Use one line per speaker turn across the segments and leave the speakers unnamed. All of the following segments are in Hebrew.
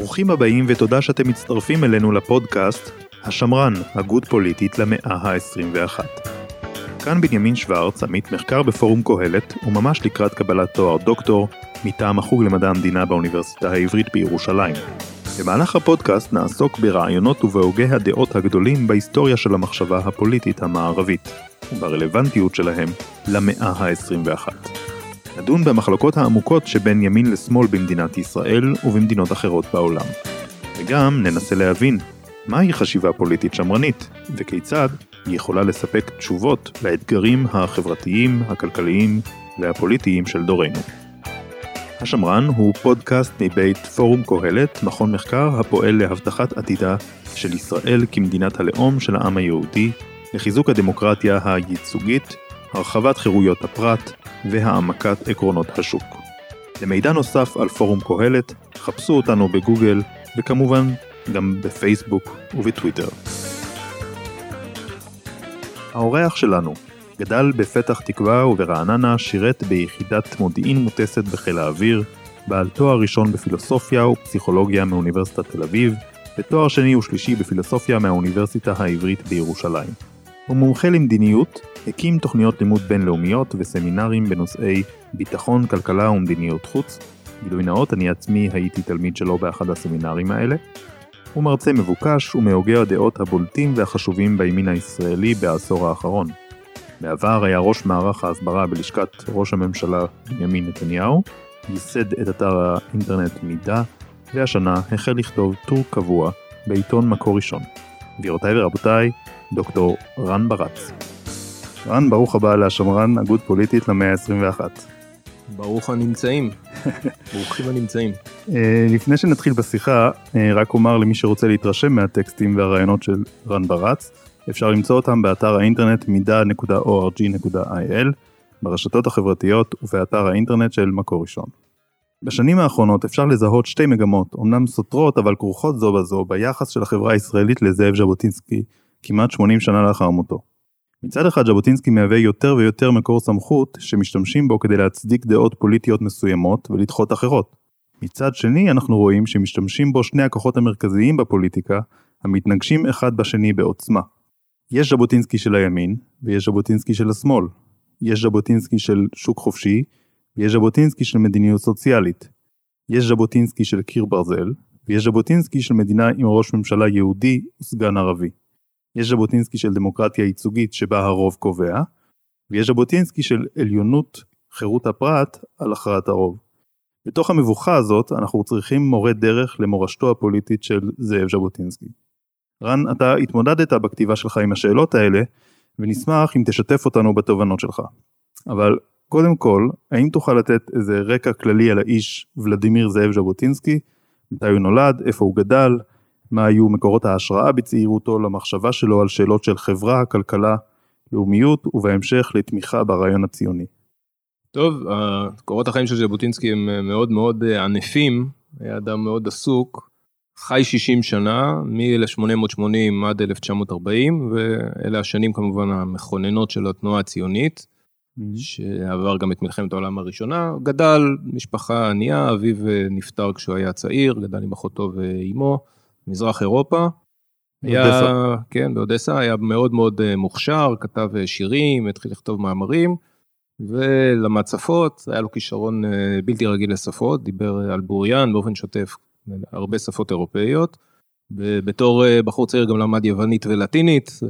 ברוכים הבאים ותודה שאתם מצטרפים אלינו לפודקאסט השמרן, הגות פוליטית למאה ה-21. כאן בנימין שוורץ, עמית מחקר בפורום קהלת, וממש לקראת קבלת תואר דוקטור מטעם החוג למדע המדינה באוניברסיטה העברית בירושלים. במהלך הפודקאסט נעסוק ברעיונות ובהוגי הדעות הגדולים בהיסטוריה של המחשבה הפוליטית המערבית, וברלוונטיות שלהם למאה ה-21. נדון במחלוקות העמוקות שבין ימין לשמאל במדינת ישראל ובמדינות אחרות בעולם. וגם ננסה להבין מהי חשיבה פוליטית שמרנית, וכיצד היא יכולה לספק תשובות לאתגרים החברתיים, הכלכליים והפוליטיים של דורנו. השמרן הוא פודקאסט מבית פורום קהלת, מכון מחקר הפועל להבטחת עתידה של ישראל כמדינת הלאום של העם היהודי, לחיזוק הדמוקרטיה הייצוגית, הרחבת חירויות הפרט והעמקת עקרונות השוק. למידע נוסף על פורום קהלת, חפשו אותנו בגוגל וכמובן גם בפייסבוק ובטוויטר. האורח שלנו גדל בפתח תקווה וברעננה, שירת ביחידת מודיעין מוטסת בחיל האוויר, בעל תואר ראשון בפילוסופיה ופסיכולוגיה מאוניברסיטת תל אביב, ותואר שני ושלישי בפילוסופיה מהאוניברסיטה העברית בירושלים. הוא מומחה למדיניות, הקים תוכניות לימוד בינלאומיות וסמינרים בנושאי ביטחון, כלכלה ומדיניות חוץ. גילוי נאות, אני עצמי הייתי תלמיד שלו באחד הסמינרים האלה. הוא מרצה מבוקש ומהוגי הדעות הבולטים והחשובים בימין הישראלי בעשור האחרון. בעבר היה ראש מערך ההסברה בלשכת ראש הממשלה בנימין נתניהו, ייסד את אתר האינטרנט מידע, והשנה החל לכתוב טור קבוע בעיתון מקור ראשון. גבירותיי ורבותיי, דוקטור רן ברץ. רן, ברוך הבא להשמרן, הגות פוליטית למאה ה-21.
ברוך הנמצאים, ברוכים הנמצאים.
אה, לפני שנתחיל בשיחה, אה, רק אומר למי שרוצה להתרשם מהטקסטים והרעיונות של רן ברץ, אפשר למצוא אותם באתר האינטרנט מידע.org.il, ברשתות החברתיות ובאתר האינטרנט של מקור ראשון. בשנים האחרונות אפשר לזהות שתי מגמות, אמנם סותרות אבל כרוכות זו בזו, ביחס של החברה הישראלית לזאב ז'בוטינסקי כמעט 80 שנה לאחר מותו. מצד אחד ז'בוטינסקי מהווה יותר ויותר מקור סמכות שמשתמשים בו כדי להצדיק דעות פוליטיות מסוימות ולדחות אחרות. מצד שני אנחנו רואים שמשתמשים בו שני הכוחות המרכזיים בפוליטיקה המתנגשים אחד בשני בעוצמה. יש ז'בוטינסקי של הימין ויש ז'בוטינסקי של השמאל. יש ז'בוטינסקי של שוק חופשי ויש ז'בוטינסקי של מדיניות סוציאלית. יש ז'בוטינסקי של קיר ברזל ויש ז'בוטינסקי של מדינה עם ראש ממשלה יהודי וסגן ערבי. יש ז'בוטינסקי של דמוקרטיה ייצוגית שבה הרוב קובע, ויש ז'בוטינסקי של עליונות חירות הפרט על הכרעת הרוב. בתוך המבוכה הזאת אנחנו צריכים מורה דרך למורשתו הפוליטית של זאב ז'בוטינסקי. רן, אתה התמודדת בכתיבה שלך עם השאלות האלה, ונשמח אם תשתף אותנו בתובנות שלך. אבל קודם כל, האם תוכל לתת איזה רקע כללי על האיש ולדימיר זאב ז'בוטינסקי, מתי הוא נולד, איפה הוא גדל, מה היו מקורות ההשראה בצעירותו למחשבה שלו על שאלות של חברה, כלכלה, לאומיות, ובהמשך לתמיכה ברעיון הציוני.
טוב, קורות החיים של ז'בוטינסקי הם מאוד מאוד ענפים, היה אדם מאוד עסוק, חי 60 שנה, מ-1880 עד 1940, ואלה השנים כמובן המכוננות של התנועה הציונית, mm-hmm. שעבר גם את מלחמת העולם הראשונה, גדל משפחה ענייה, אביו נפטר כשהוא היה צעיר, גדל עם אחותו ואימו. מזרח אירופה. היה, כן, באודסה, היה מאוד מאוד אה, מוכשר, כתב אה, שירים, התחיל לכתוב מאמרים, ולמד שפות, היה לו כישרון אה, בלתי רגיל לשפות, דיבר על בוריין באופן שוטף, הרבה שפות אירופאיות. בתור בחור צעיר גם למד יוונית ולטינית,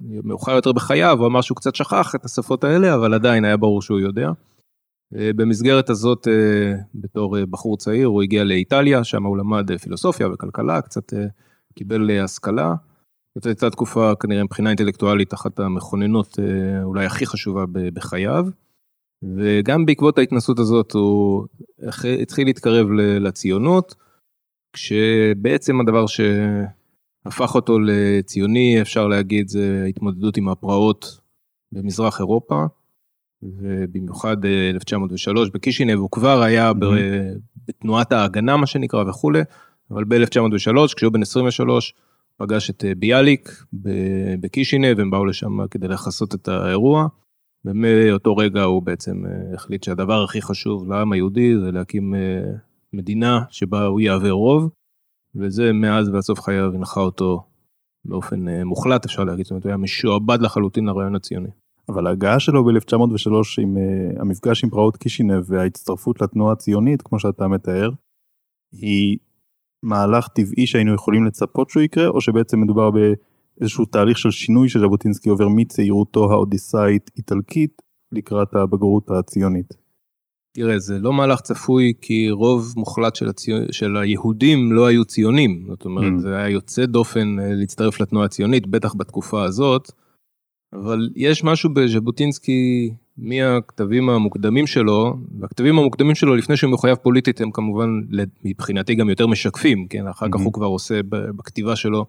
מאוחר יותר בחייו, הוא אמר שהוא קצת שכח את השפות האלה, אבל עדיין היה ברור שהוא יודע. אה, במסגרת הזאת, אה, בתור אה, בחור צעיר, הוא הגיע לאיטליה, שם הוא למד פילוסופיה וכלכלה, קצת קיבל השכלה. זאת הייתה תקופה כנראה מבחינה אינטלקטואלית אחת המכוננות אולי הכי חשובה בחייו. וגם בעקבות ההתנסות הזאת הוא התחיל להתקרב לציונות, כשבעצם הדבר שהפך אותו לציוני, אפשר להגיד, זה התמודדות עם הפרעות במזרח אירופה. ובמיוחד 1903 אה, בקישינב הוא כבר היה mm-hmm. בתנועת ההגנה מה שנקרא וכולי, אבל ב-1903 כשהוא בן 23 פגש את אה, ביאליק בקישינב, הם באו לשם כדי לכסות את האירוע. ומאותו רגע הוא בעצם אה, החליט שהדבר הכי חשוב לעם היהודי זה להקים מדינה שבה הוא יהווה רוב, וזה מאז ועד סוף חייו הנחה אותו באופן מוחלט אפשר להגיד, זאת אומרת הוא היה משועבד לחלוטין לרעיון הציוני.
אבל ההגעה שלו ב-1903 עם uh, המפגש עם פרעות קישינב וההצטרפות לתנועה הציונית, כמו שאתה מתאר, היא מהלך טבעי שהיינו יכולים לצפות שהוא יקרה, או שבעצם מדובר באיזשהו תהליך של שינוי שז'בוטינסקי עובר מצעירותו האודיסאית איטלקית לקראת הבגרות הציונית.
תראה, זה לא מהלך צפוי כי רוב מוחלט של, הציון, של היהודים לא היו ציונים. זאת אומרת, mm. זה היה יוצא דופן אה, להצטרף לתנועה הציונית, בטח בתקופה הזאת. אבל יש משהו בז'בוטינסקי מהכתבים המוקדמים שלו, והכתבים המוקדמים שלו לפני שהוא מחויב פוליטית הם כמובן מבחינתי גם יותר משקפים, כן, אחר כך mm-hmm. הוא כבר עושה בכתיבה שלו,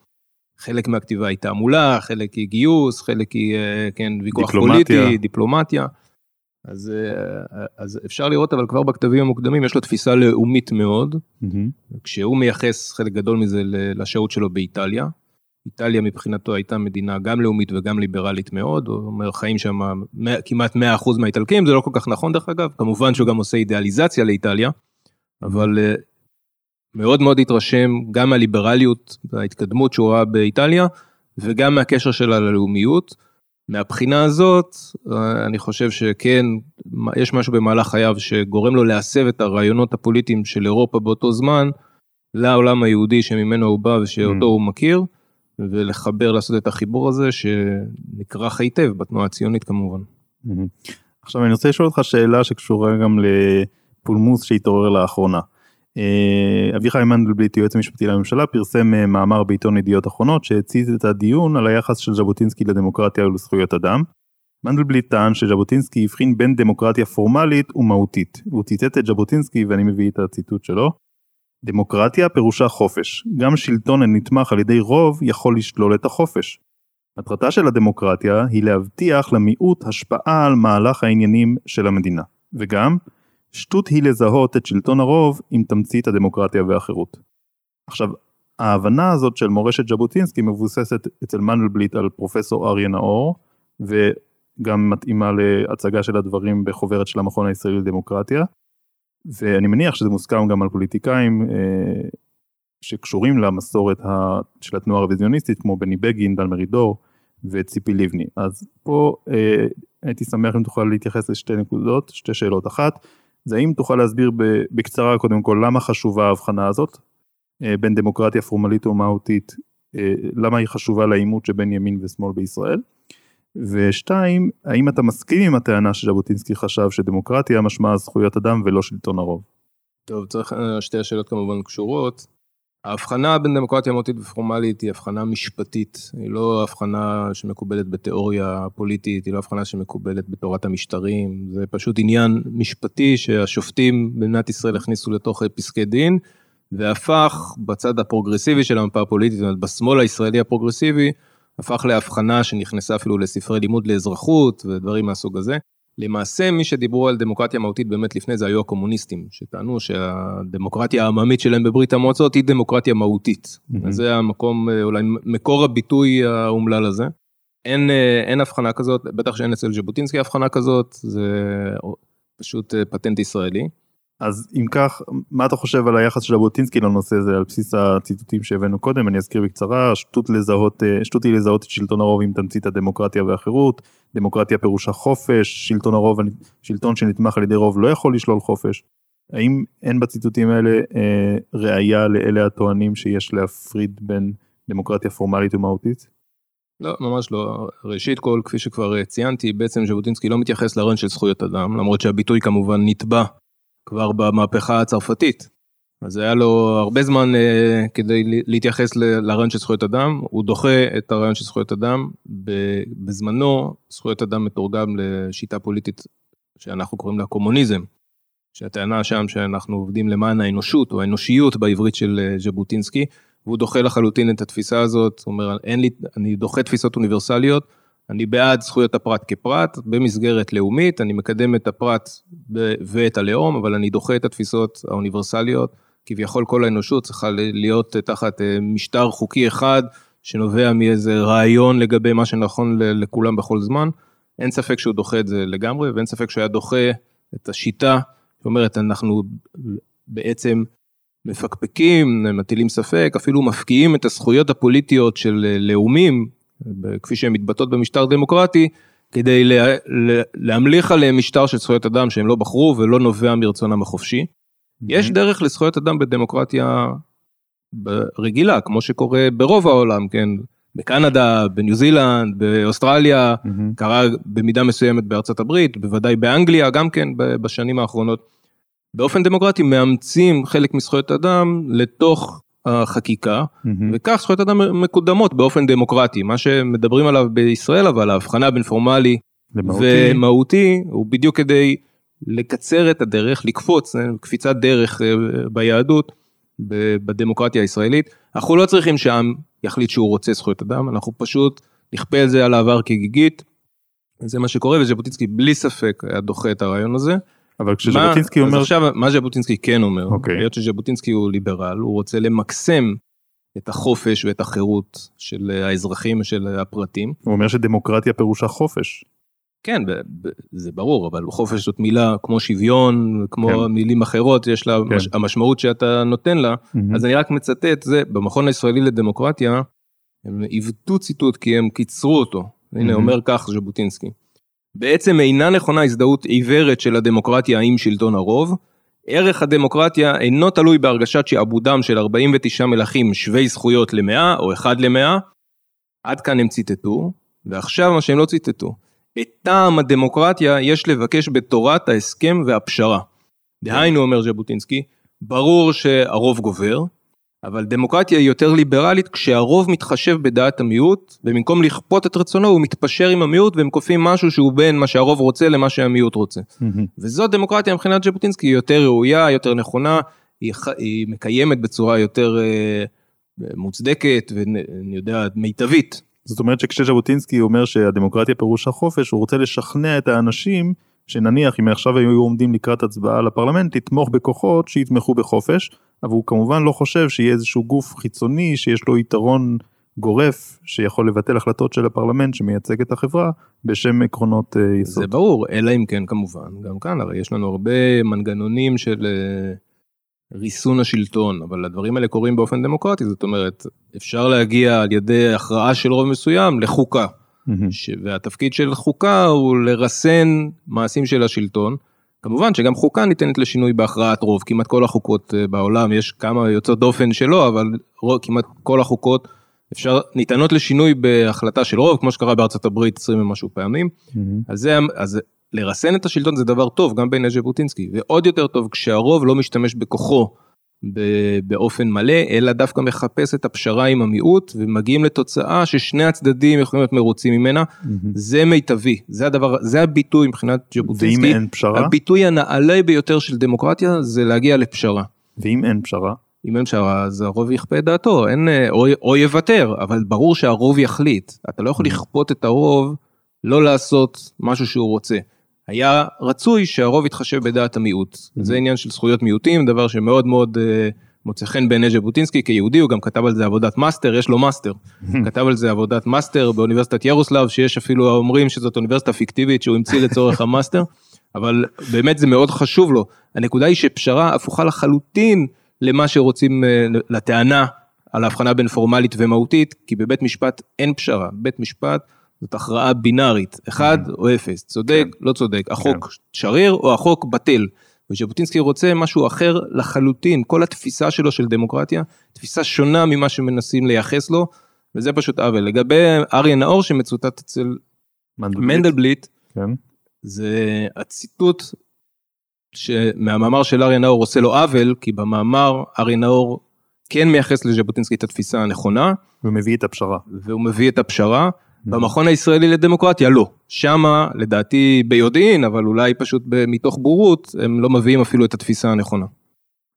חלק מהכתיבה היא תעמולה, חלק היא גיוס, חלק היא, אה, כן, ויכוח דיפלומטיה. פוליטי, דיפלומטיה. אז, אה, אז אפשר לראות אבל כבר בכתבים המוקדמים יש לו תפיסה לאומית מאוד, mm-hmm. כשהוא מייחס חלק גדול מזה לשהות שלו באיטליה, איטליה מבחינתו הייתה מדינה גם לאומית וגם ליברלית מאוד, הוא אומר חיים שם כמעט 100% מהאיטלקים, זה לא כל כך נכון דרך אגב, כמובן שהוא גם עושה אידיאליזציה לאיטליה, אבל אה, מאוד מאוד התרשם גם מהליברליות וההתקדמות שהוא ראה באיטליה, וגם מהקשר שלה ללאומיות. מהבחינה הזאת, אה, אני חושב שכן, יש משהו במהלך חייו שגורם לו להסב את הרעיונות הפוליטיים של אירופה באותו זמן, לעולם היהודי שממנו הוא בא ושאותו mm. הוא מכיר. ולחבר, לעשות את החיבור הזה שנכרך היטב בתנועה הציונית כמובן.
עכשיו אני רוצה לשאול אותך שאלה שקשורה גם לפולמוס שהתעורר לאחרונה. אה, אביחי מנדלבליט, יועץ המשפטי לממשלה, פרסם אה, מאמר בעיתון ידיעות אחרונות שהציץ את הדיון על היחס של ז'בוטינסקי לדמוקרטיה ולזכויות אדם. מנדלבליט טען שז'בוטינסקי הבחין בין דמוקרטיה פורמלית ומהותית. הוא ציטט את ז'בוטינסקי ואני מביא את הציטוט שלו. דמוקרטיה פירושה חופש, גם שלטון הנתמך על ידי רוב יכול לשלול את החופש. מטרתה של הדמוקרטיה היא להבטיח למיעוט השפעה על מהלך העניינים של המדינה, וגם, שטות היא לזהות את שלטון הרוב עם תמצית הדמוקרטיה והחירות. עכשיו, ההבנה הזאת של מורשת ז'בוטינסקי מבוססת אצל מנדלבליט על פרופסור אריה נאור, וגם מתאימה להצגה של הדברים בחוברת של המכון הישראלי לדמוקרטיה, ואני מניח שזה מוסכם גם על פוליטיקאים אה, שקשורים למסורת של התנועה הרוויזיוניסטית כמו בני בגין, דן מרידור וציפי לבני. אז פה אה, הייתי שמח אם תוכל להתייחס לשתי נקודות, שתי שאלות. אחת, זה האם תוכל להסביר בקצרה קודם כל למה חשובה ההבחנה הזאת אה, בין דמוקרטיה פורמלית ומהותית, למה היא חשובה לעימות שבין ימין ושמאל בישראל. ושתיים, האם אתה מסכים עם הטענה שז'בוטינסקי חשב שדמוקרטיה משמעה זכויות אדם ולא שלטון הרוב?
טוב, צריך, אה, שתי השאלות כמובן קשורות. ההבחנה בין דמוקרטיה מהותית ופורמלית היא הבחנה משפטית, היא לא הבחנה שמקובלת בתיאוריה פוליטית, היא לא הבחנה שמקובלת בתורת המשטרים, זה פשוט עניין משפטי שהשופטים במדינת ישראל הכניסו לתוך פסקי דין, והפך בצד הפרוגרסיבי של המפה הפוליטית, זאת אומרת בשמאל הישראלי הפרוגרסיבי, הפך להבחנה שנכנסה אפילו לספרי לימוד לאזרחות ודברים מהסוג הזה. למעשה מי שדיברו על דמוקרטיה מהותית באמת לפני זה היו הקומוניסטים, שטענו שהדמוקרטיה העממית שלהם בברית המועצות היא דמוקרטיה מהותית. Mm-hmm. אז זה המקום, אה, אולי מקור הביטוי האומלל הזה. אין, אה, אין הבחנה כזאת, בטח שאין אצל ז'בוטינסקי הבחנה כזאת, זה פשוט אה, פטנט ישראלי.
אז אם כך, מה אתה חושב על היחס של ז'בוטינסקי לנושא הזה, על בסיס הציטוטים שהבאנו קודם, אני אזכיר בקצרה, שטות לזהות, אה, שטות היא לזהות את שלטון הרוב עם תמצית הדמוקרטיה והחירות, דמוקרטיה פירושה חופש, שלטון הרוב, שלטון שנתמך על ידי רוב לא יכול לשלול חופש. האם אין בציטוטים האלה אה, ראייה לאלה הטוענים שיש להפריד בין דמוקרטיה פורמלית ומהותית?
לא, ממש לא. ראשית כל, כפי שכבר ציינתי, בעצם ז'בוטינסקי לא מתייחס לרעיון של זכויות אדם, למרות שהביטוי כמובן נתבע כבר במהפכה הצרפתית. אז היה לו הרבה זמן uh, כדי להתייחס לרעיון של זכויות אדם, הוא דוחה את הרעיון של זכויות אדם, בזמנו זכויות אדם מתורגם לשיטה פוליטית שאנחנו קוראים לה קומוניזם, שהטענה שם שאנחנו עובדים למען האנושות או האנושיות בעברית של אה, ז'בוטינסקי, והוא דוחה לחלוטין את התפיסה הזאת, הוא אומר, אין לי, אני דוחה תפיסות אוניברסליות, אני בעד זכויות הפרט כפרט, במסגרת לאומית, אני מקדם את הפרט ואת הלאום, אבל אני דוחה את התפיסות האוניברסליות. כביכול כל האנושות צריכה להיות תחת אה, משטר חוקי אחד, שנובע מאיזה רעיון לגבי מה שנכון לכולם בכל זמן. אין ספק שהוא דוחה את זה לגמרי, ואין ספק שהוא היה דוחה את השיטה, זאת אומרת, אנחנו בעצם מפקפקים, מטילים ספק, אפילו מפקיעים את הזכויות הפוליטיות של לאומים, כפי שהן מתבטאות במשטר דמוקרטי, כדי לה, לה, להמליך עליהם משטר של זכויות אדם שהם לא בחרו ולא נובע מרצונם החופשי. Mm-hmm. יש דרך לזכויות אדם בדמוקרטיה רגילה, כמו שקורה ברוב העולם, כן? בקנדה, בניו זילנד, באוסטרליה, mm-hmm. קרה במידה מסוימת בארצות הברית, בוודאי באנגליה, גם כן בשנים האחרונות. באופן דמוקרטי מאמצים חלק מזכויות אדם לתוך החקיקה, mm-hmm. וכך זכויות אדם מקודמות באופן דמוקרטי. מה שמדברים עליו בישראל, אבל ההבחנה בין פורמלי למהותי. ומהותי, הוא בדיוק כדי לקצר את הדרך, לקפוץ, אה, קפיצת דרך אה, ביהדות, בדמוקרטיה הישראלית. אנחנו לא צריכים שהעם יחליט שהוא רוצה זכויות אדם, אנחנו פשוט נכפה את זה על העבר כגיגית. זה מה שקורה, וז'בוטינסקי בלי ספק היה דוחה את הרעיון הזה.
אבל כשז'בוטינסקי אומר...
אז עכשיו, מה ז'בוטינסקי כן אומר, okay. אוקיי. היות שז'בוטינסקי הוא ליברל, הוא רוצה למקסם את החופש ואת החירות של האזרחים ושל הפרטים.
הוא אומר שדמוקרטיה פירושה חופש.
כן, זה ברור, אבל חופש זאת מילה כמו שוויון, כמו כן. מילים אחרות, יש לה, כן. מש, המשמעות שאתה נותן לה, mm-hmm. אז אני רק מצטט, זה, במכון הישראלי לדמוקרטיה, הם עיוותו ציטוט כי הם קיצרו אותו, mm-hmm. הנה אומר כך ז'בוטינסקי. בעצם אינה נכונה הזדהות עיוורת של הדמוקרטיה עם שלטון הרוב. ערך הדמוקרטיה אינו תלוי בהרגשת שעבודם של 49 מלכים שווי זכויות למאה או אחד למאה. עד כאן הם ציטטו, ועכשיו מה שהם לא ציטטו. את טעם הדמוקרטיה יש לבקש בתורת ההסכם והפשרה. דהיינו, אומר ז'בוטינסקי, ברור שהרוב גובר, אבל דמוקרטיה היא יותר ליברלית כשהרוב מתחשב בדעת המיעוט, ובמקום לכפות את רצונו הוא מתפשר עם המיעוט והם כופים משהו שהוא בין מה שהרוב רוצה למה שהמיעוט רוצה. וזאת דמוקרטיה מבחינת ז'בוטינסקי היא יותר ראויה, יותר נכונה, היא, היא מקיימת בצורה יותר אה, מוצדקת ואני יודע, מיטבית.
זאת אומרת שכשז'בוטינסקי אומר שהדמוקרטיה פירוש החופש, הוא רוצה לשכנע את האנשים שנניח אם עכשיו היו עומדים לקראת הצבעה לפרלמנט, לתמוך בכוחות שיתמכו בחופש, אבל הוא כמובן לא חושב שיהיה איזשהו גוף חיצוני שיש לו יתרון גורף שיכול לבטל החלטות של הפרלמנט שמייצג את החברה בשם עקרונות אה, יסוד.
זה ברור, אלא אם כן כמובן, גם כאן הרי יש לנו הרבה מנגנונים של אה, ריסון השלטון, אבל הדברים האלה קורים באופן דמוקרטי, זאת אומרת, אפשר להגיע על ידי הכרעה של רוב מסוים לחוקה. ש... והתפקיד של חוקה הוא לרסן מעשים של השלטון. כמובן שגם חוקה ניתנת לשינוי בהכרעת רוב, כמעט כל החוקות אה, בעולם, יש כמה יוצאות דופן שלא, אבל רוב, כמעט כל החוקות אפשר, ניתנות לשינוי בהחלטה של רוב, כמו שקרה בארצות הברית 20 ומשהו פעמים. Mm-hmm. אז, זה, אז לרסן את השלטון זה דבר טוב, גם בעיני ז'בוטינסקי, ועוד יותר טוב כשהרוב לא משתמש בכוחו באופן מלא, אלא דווקא מחפש את הפשרה עם המיעוט, ומגיעים לתוצאה ששני הצדדים יכולים להיות מרוצים ממנה, mm-hmm. זה מיטבי, זה הדבר, זה הביטוי מבחינת ז'בוטינסקי.
ואם אין פשרה?
הביטוי הנעלה ביותר של דמוקרטיה זה להגיע לפשרה.
ואם אין פשרה?
אם אין פשרה אז הרוב יכפה את דעתו, אין, או, או יוותר, אבל ברור שהרוב יחליט. אתה לא יכול לכפות את הרוב לא לעשות משהו שהוא רוצה. היה רצוי שהרוב יתחשב בדעת המיעוט. Mm-hmm. זה עניין של זכויות מיעוטים, דבר שמאוד מאוד uh, מוצא חן בעיני ז'בוטינסקי כיהודי, הוא גם כתב על זה עבודת מאסטר, יש לו מאסטר. Mm-hmm. כתב על זה עבודת מאסטר באוניברסיטת ירוסלב, שיש אפילו אומרים שזאת אוניברסיטה פיקטיבית שהוא המציא לצורך המאסטר, אבל באמת זה מאוד חשוב לו. הנקודה היא שפשרה הפוכה לחלוטין למה שרוצים, uh, לטענה על ההבחנה בין פורמלית ומהותית, כי בבית משפט אין פשרה, בית משפט זאת הכרעה בינארית, אחד mm-hmm. או אפס, צודק, כן. לא צודק, החוק כן. שריר או החוק בטל. וז'בוטינסקי רוצה משהו אחר לחלוטין, כל התפיסה שלו של דמוקרטיה, תפיסה שונה ממה שמנסים לייחס לו, וזה פשוט עוול. לגבי אריה נאור שמצוטט אצל מנדלבליט, מנדלבליט כן. זה הציטוט מהמאמר של אריה נאור עושה לו עוול, כי במאמר אריה נאור כן מייחס לז'בוטינסקי את התפיסה הנכונה.
הוא מביא את הפשרה.
והוא מביא את הפשרה. במכון הישראלי לדמוקרטיה לא. שמה לדעתי ביודעין, אבל אולי פשוט מתוך בורות, הם לא מביאים אפילו את התפיסה הנכונה.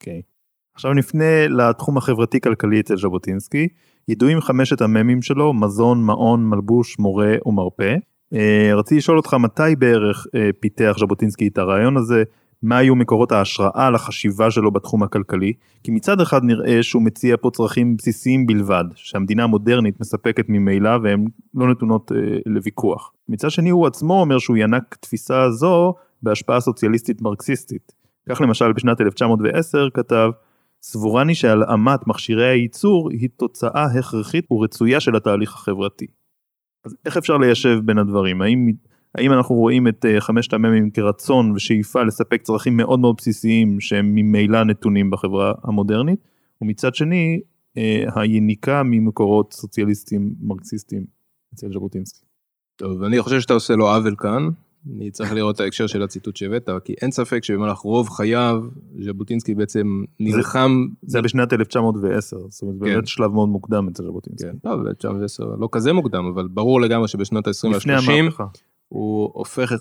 אוקיי. Okay. עכשיו נפנה לתחום החברתי-כלכלי אצל ז'בוטינסקי. ידועים חמשת המ"מים שלו, מזון, מעון, מלבוש, מורה ומרפא. Uh, רציתי לשאול אותך מתי בערך uh, פיתח ז'בוטינסקי את הרעיון הזה, מה היו מקורות ההשראה לחשיבה שלו בתחום הכלכלי, כי מצד אחד נראה שהוא מציע פה צרכים בסיסיים בלבד, שהמדינה המודרנית מספקת ממילא והן לא נתונות אה, לוויכוח. מצד שני הוא עצמו אומר שהוא ינק תפיסה זו בהשפעה סוציאליסטית מרקסיסטית. כך למשל בשנת 1910 כתב סבורני שהלאמת מכשירי הייצור היא תוצאה הכרחית ורצויה של התהליך החברתי. אז איך אפשר ליישב בין הדברים? האם, האם אנחנו רואים את uh, חמשת המ"מים כרצון ושאיפה לספק צרכים מאוד מאוד בסיסיים שהם ממילא נתונים בחברה המודרנית, ומצד שני uh, היניקה ממקורות סוציאליסטיים מרקסיסטיים אצל ז'בוטינסקי.
טוב, אני חושב שאתה עושה לו עוול כאן, אני צריך לראות את ההקשר של הציטוט שהבאת, כי אין ספק שבמהלך רוב חייו, ז'בוטינסקי בעצם נלחם...
זה היה בשנת 1910, זאת אומרת, כן. באמת שלב מאוד מוקדם אצל ז'בוטינסקי.
כן, טוב, 1910 לא כזה מוקדם, אבל ברור לגמרי שבשנות ה-20 וה-30, הוא הופך,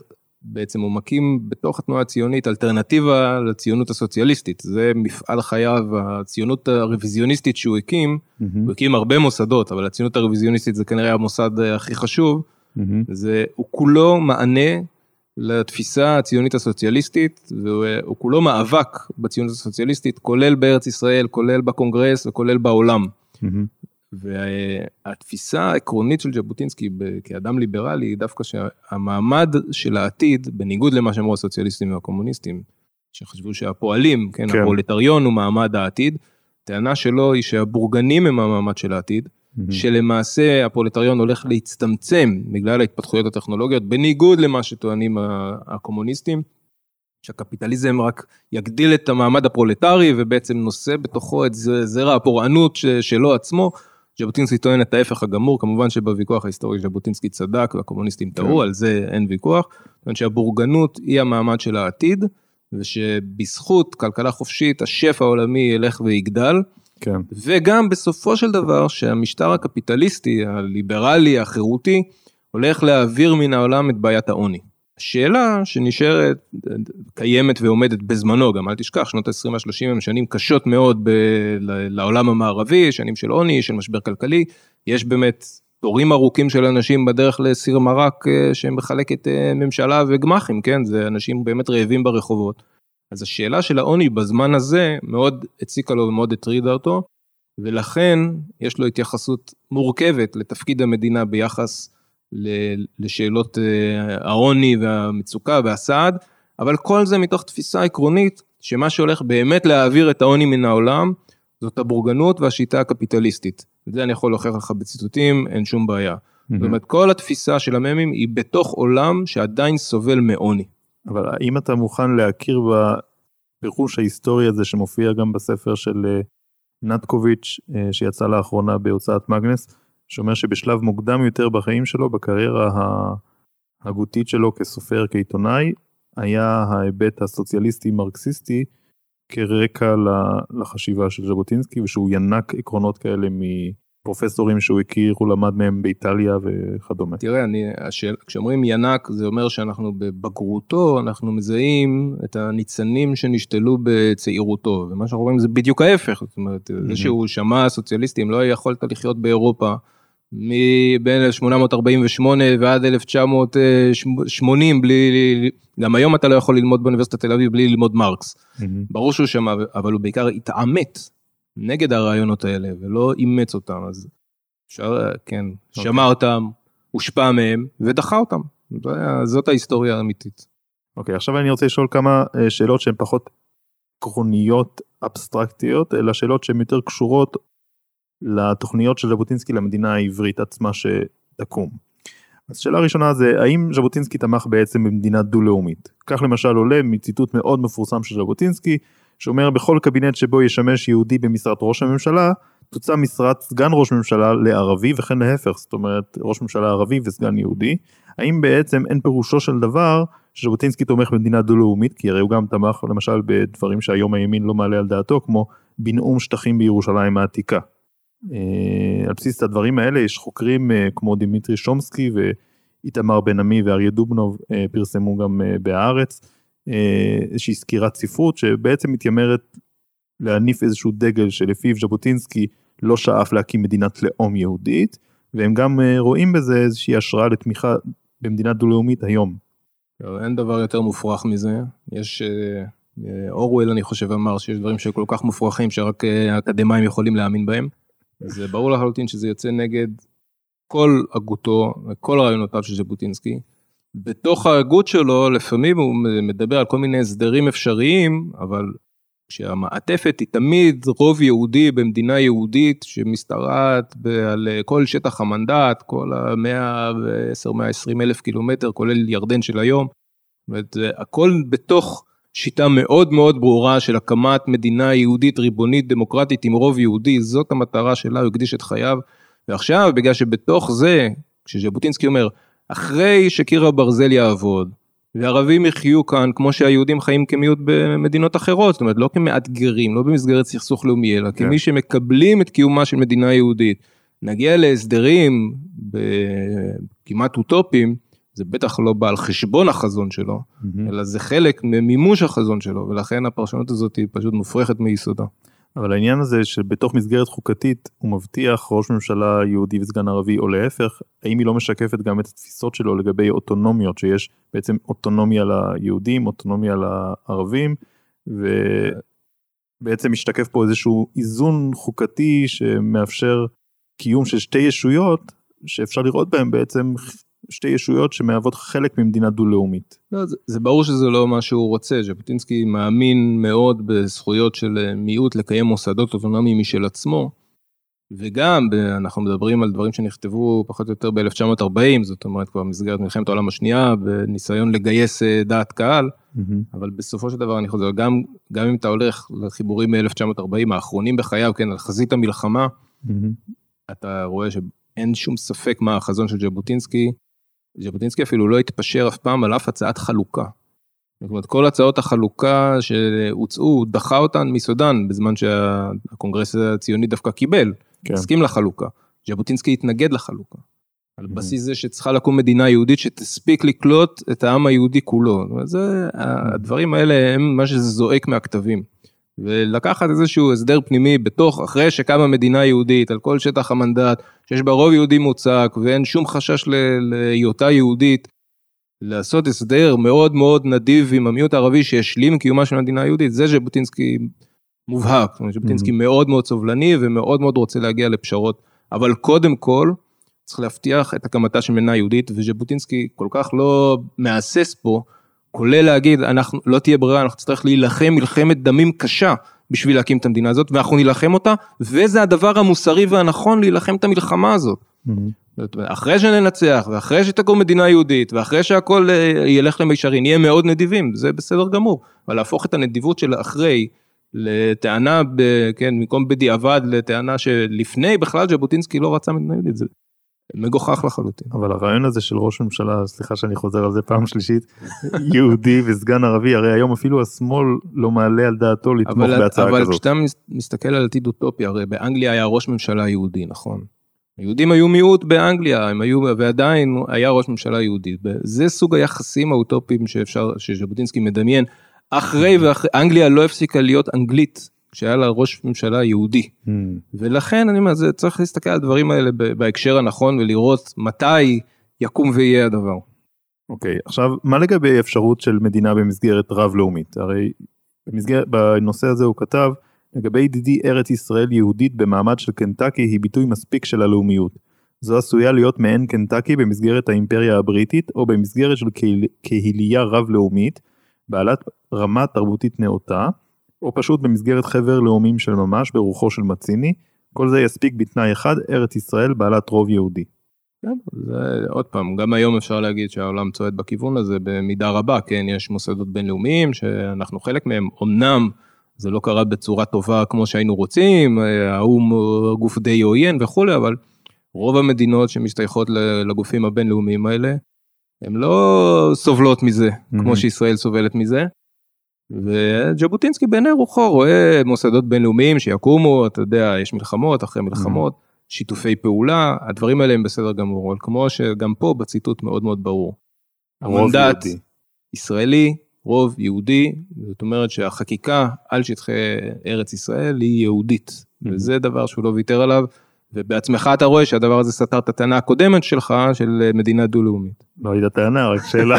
בעצם הוא מקים בתוך התנועה הציונית אלטרנטיבה לציונות הסוציאליסטית. זה מפעל חייו, הציונות הרוויזיוניסטית שהוא הקים, mm-hmm. הוא הקים הרבה מוסדות, אבל הציונות הרוויזיוניסטית זה כנראה המוסד הכי חשוב. Mm-hmm. זה, הוא כולו מענה לתפיסה הציונית הסוציאליסטית, והוא כולו מאבק בציונות הסוציאליסטית, כולל בארץ ישראל, כולל בקונגרס וכולל בעולם. Mm-hmm. והתפיסה העקרונית של ז'בוטינסקי כאדם ליברלי היא דווקא שהמעמד של העתיד, בניגוד למה שאמרו הסוציאליסטים והקומוניסטים, שחשבו שהפועלים, כן, כן. הפרולטריון הוא מעמד העתיד, הטענה שלו היא שהבורגנים הם המעמד של העתיד, mm-hmm. שלמעשה הפרולטריון הולך להצטמצם בגלל ההתפתחויות הטכנולוגיות, בניגוד למה שטוענים הקומוניסטים, שהקפיטליזם רק יגדיל את המעמד הפרולטרי ובעצם נושא בתוכו את זרע הפורענות שלו עצמו. ז'בוטינסקי טוען את ההפך הגמור, כמובן שבוויכוח ההיסטורי ז'בוטינסקי צדק והקומוניסטים טעו, כן. על זה אין ויכוח. טוען שהבורגנות היא המעמד של העתיד, ושבזכות כלכלה חופשית השפע העולמי ילך ויגדל. כן. וגם בסופו של דבר שהמשטר הקפיטליסטי, הליברלי, החירותי, הולך להעביר מן העולם את בעיית העוני. שאלה שנשארת, קיימת ועומדת בזמנו, גם אל תשכח, שנות ה-20 וה-30 הם שנים קשות מאוד ב- לעולם המערבי, שנים של עוני, של משבר כלכלי, יש באמת תורים ארוכים של אנשים בדרך לסיר מרק אה, שמחלקת אה, ממשלה וגמחים, כן? זה אנשים באמת רעבים ברחובות. אז השאלה של העוני בזמן הזה מאוד הציקה לו ומאוד הטרידה אותו, ולכן יש לו התייחסות מורכבת לתפקיד המדינה ביחס לשאלות אה, העוני והמצוקה והסעד, אבל כל זה מתוך תפיסה עקרונית שמה שהולך באמת להעביר את העוני מן העולם זאת הבורגנות והשיטה הקפיטליסטית. את זה אני יכול להוכיח לך בציטוטים, אין שום בעיה. Mm-hmm. זאת אומרת, כל התפיסה של הממים היא בתוך עולם שעדיין סובל מעוני.
אבל האם אתה מוכן להכיר בפירוש ההיסטורי הזה שמופיע גם בספר של אה, נטקוביץ' אה, שיצא לאחרונה בהוצאת מגנס, שאומר שבשלב מוקדם יותר בחיים שלו, בקריירה ההגותית שלו כסופר, כעיתונאי, היה ההיבט הסוציאליסטי-מרקסיסטי כרקע לחשיבה של ז'בוטינסקי, ושהוא ינק עקרונות כאלה מפרופסורים שהוא הכיר, הוא למד מהם באיטליה וכדומה.
תראה, אני, השאל, כשאומרים ינק, זה אומר שאנחנו בבגרותו, אנחנו מזהים את הניצנים שנשתלו בצעירותו, ומה שאנחנו רואים זה בדיוק ההפך, זאת אומרת, mm-hmm. זה שהוא שמע סוציאליסטים, לא יכולת לחיות באירופה. מבין 1848 ועד 1980 בלי, גם היום אתה לא יכול ללמוד באוניברסיטת תל אביב בלי ללמוד מרקס. Mm-hmm. ברור שהוא שמע, אבל הוא בעיקר התעמת נגד הרעיונות האלה ולא אימץ אותם, אז אפשר, כן, okay. אוקיי. שמע אותם, הושפע מהם ודחה אותם. זאת ההיסטוריה האמיתית.
אוקיי, okay, עכשיו אני רוצה לשאול כמה אה, שאלות שהן פחות עקרוניות אבסטרקטיות, אלא שאלות שהן יותר קשורות לתוכניות של ז'בוטינסקי למדינה העברית עצמה שתקום. אז שאלה ראשונה זה האם ז'בוטינסקי תמך בעצם במדינה דו-לאומית? כך למשל עולה מציטוט מאוד מפורסם של ז'בוטינסקי שאומר בכל קבינט שבו ישמש יהודי במשרת ראש הממשלה תוצא משרת סגן ראש ממשלה לערבי וכן להפך זאת אומרת ראש ממשלה ערבי וסגן יהודי האם בעצם אין פירושו של דבר שז'בוטינסקי תומך במדינה דו-לאומית כי הרי הוא גם תמך למשל בדברים שהיום הימין לא מעלה על דעתו כמו בנאום שטחים בירושלים העתיקה על בסיס הדברים האלה יש חוקרים אה, כמו דימיטרי שומסקי ואיתמר בן עמי ואריה דובנוב אה, פרסמו גם בהארץ איזושהי סקירת ספרות שבעצם מתיימרת להניף איזשהו דגל שלפיו ז'בוטינסקי לא שאף להקים מדינת לאום יהודית והם גם רואים בזה איזושהי השראה לתמיכה במדינה דו-לאומית היום.
אין דבר יותר מופרך מזה יש אורוול אני חושב אמר שיש דברים שכל כך מופרכים שרק אקדמאים יכולים להאמין בהם. זה ברור לחלוטין שזה יוצא נגד כל הגותו, כל רעיונותיו של ז'בוטינסקי. בתוך ההגות שלו לפעמים הוא מדבר על כל מיני הסדרים אפשריים, אבל כשהמעטפת היא תמיד רוב יהודי במדינה יהודית שמשתרעת על כל שטח המנדט, כל ה-110-120 אלף קילומטר, כולל ירדן של היום. זאת אומרת, הכל בתוך שיטה מאוד מאוד ברורה של הקמת מדינה יהודית ריבונית דמוקרטית עם רוב יהודי, זאת המטרה שלה, הוא הקדיש את חייו. ועכשיו, בגלל שבתוך זה, כשז'בוטינסקי אומר, אחרי שקיר הברזל יעבוד, וערבים יחיו כאן כמו שהיהודים חיים כמיעוט במדינות אחרות, זאת אומרת לא כמאתגרים, לא במסגרת סכסוך לאומי, אלא כן. כמי שמקבלים את קיומה של מדינה יהודית. נגיע להסדרים כמעט אוטופיים, זה בטח לא בא על חשבון החזון שלו, mm-hmm. אלא זה חלק ממימוש החזון שלו, ולכן הפרשנות הזאת היא פשוט מופרכת מיסודה.
אבל העניין הזה שבתוך מסגרת חוקתית הוא מבטיח ראש ממשלה יהודי וסגן ערבי או להפך, האם היא לא משקפת גם את התפיסות שלו לגבי אוטונומיות, שיש בעצם אוטונומיה ליהודים, אוטונומיה לערבים, ובעצם משתקף פה איזשהו איזון חוקתי שמאפשר קיום של שתי ישויות, שאפשר לראות בהם בעצם שתי ישויות שמהוות חלק ממדינה דו-לאומית.
לא, זה, זה ברור שזה לא מה שהוא רוצה, ז'בוטינסקי מאמין מאוד בזכויות של אה, מיעוט לקיים מוסדות אוטונומיים משל עצמו, וגם אנחנו מדברים על דברים שנכתבו פחות או יותר ב-1940, זאת אומרת כבר במסגרת מלחמת העולם השנייה, בניסיון לגייס אה, דעת קהל, mm-hmm. אבל בסופו של דבר אני חוזר, גם, גם אם אתה הולך לחיבורים מ-1940 האחרונים בחייו, כן, על חזית המלחמה, mm-hmm. אתה רואה שאין שום ספק מה החזון של ז'בוטינסקי, ז'בוטינסקי אפילו לא התפשר אף פעם על אף הצעת חלוקה. זאת אומרת, כל הצעות החלוקה שהוצאו, הוא דחה אותן מיסודן, בזמן שהקונגרס הציוני דווקא קיבל, כן. הסכים לחלוקה. ז'בוטינסקי התנגד לחלוקה. על mm-hmm. בסיס זה שצריכה לקום מדינה יהודית שתספיק לקלוט את העם היהודי כולו. זה, הדברים האלה הם מה שזה זועק מהכתבים. ולקחת איזשהו הסדר פנימי בתוך, אחרי שקמה מדינה יהודית על כל שטח המנדט, שיש בה רוב יהודי מוצק ואין שום חשש להיותה יהודית, לעשות הסדר מאוד מאוד נדיב עם המיעוט הערבי שישלים קיומה של מדינה יהודית, זה ז'בוטינסקי מובהק, זאת אומרת ז'בוטינסקי mm-hmm. מאוד מאוד סובלני ומאוד מאוד רוצה להגיע לפשרות, אבל קודם כל צריך להבטיח את הקמתה של מדינה יהודית, וז'בוטינסקי כל כך לא מהסס פה, כולל להגיד, אנחנו, לא תהיה ברירה, אנחנו נצטרך להילחם מלחמת דמים קשה בשביל להקים את המדינה הזאת, ואנחנו נילחם אותה, וזה הדבר המוסרי והנכון להילחם את המלחמה הזאת. Mm-hmm. אחרי שננצח, ואחרי שתקום מדינה יהודית, ואחרי שהכל אה, ילך למישרין, נהיה מאוד נדיבים, זה בסדר גמור, אבל להפוך את הנדיבות של אחרי, לטענה, ב, כן, במקום בדיעבד, לטענה שלפני בכלל ז'בוטינסקי לא רצה מדינה יהודית, זה מגוחך לחלוטין.
אבל הרעיון הזה של ראש ממשלה, סליחה שאני חוזר על זה פעם שלישית, יהודי וסגן ערבי, הרי היום אפילו השמאל לא מעלה על דעתו לתמוך בהצעה
אבל
כזאת.
אבל כשאתה מסתכל על עתיד אוטופי, הרי באנגליה היה ראש ממשלה יהודי, נכון? היהודים היו מיעוט באנגליה, הם היו, ועדיין היה ראש ממשלה יהודי. זה סוג היחסים האוטופיים שאפשר, שז'בוטינסקי מדמיין. אחרי ואחרי, אנגליה לא הפסיקה להיות אנגלית שהיה לה ראש ממשלה יהודי. Mm. ולכן אני אומר, זה צריך להסתכל על הדברים האלה בהקשר הנכון ולראות מתי יקום ויהיה הדבר.
אוקיי, okay, עכשיו מה לגבי אפשרות של מדינה במסגרת רב-לאומית? הרי במסגרת, בנושא הזה הוא כתב, לגבי ידידי ארץ ישראל יהודית במעמד של קנטקי היא ביטוי מספיק של הלאומיות. זו עשויה להיות מעין קנטקי במסגרת האימפריה הבריטית או במסגרת של קהיל, קהילייה רב-לאומית בעלת רמה תרבותית נאותה או פשוט במסגרת חבר לאומים של ממש ברוחו של מציני, כל זה יספיק בתנאי אחד, ארץ ישראל בעלת רוב יהודי.
כן, זה עוד פעם, גם היום אפשר להגיד שהעולם צועד בכיוון הזה במידה רבה, כן, יש מוסדות בינלאומיים שאנחנו חלק מהם, אמנם זה לא קרה בצורה טובה כמו שהיינו רוצים, האו"ם גוף די עוין וכולי, אבל רוב המדינות שמשתייכות לגופים הבינלאומיים האלה, הן לא סובלות מזה, mm-hmm. כמו שישראל סובלת מזה. וז'בוטינסקי בעיני רוחו רואה מוסדות בינלאומיים שיקומו, אתה יודע, יש מלחמות אחרי מלחמות, mm. שיתופי פעולה, הדברים האלה הם בסדר גמור, אבל כמו שגם פה בציטוט מאוד מאוד ברור. המנדט ישראלי, רוב יהודי, זאת אומרת שהחקיקה על שטחי ארץ ישראל היא יהודית, mm-hmm. וזה דבר שהוא לא ויתר עליו, ובעצמך אתה רואה שהדבר הזה סתר את הטענה הקודמת שלך של מדינה דו-לאומית.
לא הייתה טענה, רק שאלה.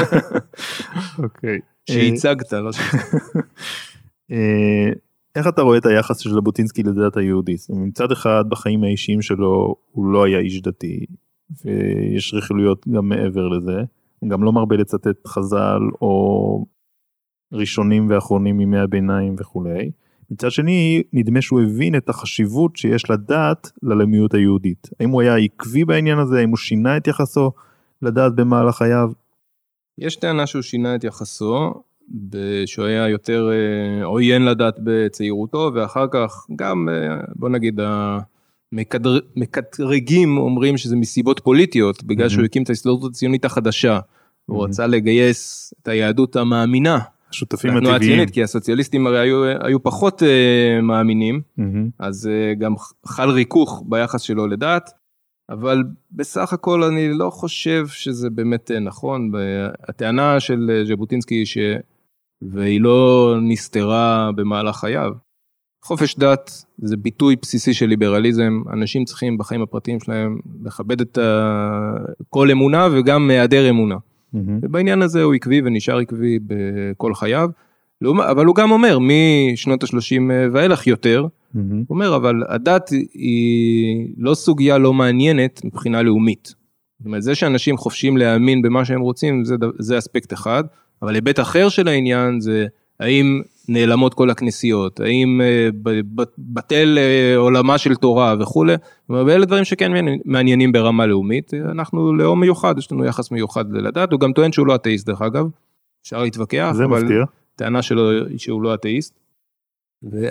אוקיי. שהצגת, לא ש...
אה, איך אתה רואה את היחס של ז'בוטינסקי לדת היהודית? מצד אחד בחיים האישיים שלו הוא לא היה איש דתי, ויש רכילויות גם מעבר לזה, הוא גם לא מרבה לצטט חז"ל או ראשונים ואחרונים מימי הביניים וכולי. מצד שני, נדמה שהוא הבין את החשיבות שיש לדת ללאומיות היהודית. האם הוא היה עקבי בעניין הזה? האם הוא שינה את יחסו לדת במהלך חייו?
יש טענה שהוא שינה את יחסו, שהוא היה יותר אה, עוין לדת בצעירותו, ואחר כך גם, אה, בוא נגיד, המקטרגים אומרים שזה מסיבות פוליטיות, בגלל שהוא הקים את ההסתדרות הציונית החדשה. הוא רצה לגייס את היהדות המאמינה.
השותפים הטבעיים.
כי הסוציאליסטים הרי היו, היו פחות uh, מאמינים, mm-hmm. אז uh, גם חל ריכוך ביחס שלו לדת, אבל בסך הכל אני לא חושב שזה באמת uh, נכון. הטענה של ז'בוטינסקי, ש... והיא לא נסתרה במהלך חייו, חופש דת זה ביטוי בסיסי של ליברליזם, אנשים צריכים בחיים הפרטיים שלהם לכבד את כל אמונה וגם היעדר אמונה. Mm-hmm. ובעניין הזה הוא עקבי ונשאר עקבי בכל חייו, אבל הוא גם אומר משנות ה-30 ואילך יותר, mm-hmm. הוא אומר אבל הדת היא לא סוגיה לא מעניינת מבחינה לאומית. זאת אומרת זה שאנשים חופשיים להאמין במה שהם רוצים זה, זה אספקט אחד, אבל היבט אחר של העניין זה האם נעלמות כל הכנסיות, האם אה, בטל אה, עולמה של תורה וכולי, ואלה דברים שכן מעניינים ברמה לאומית, אנחנו לאום מיוחד, יש לנו יחס מיוחד לדת, הוא גם טוען שהוא לא אתאיסט דרך אגב, אפשר להתווכח,
זה אבל מפתיע.
טענה שלו שהוא לא אתאיסט.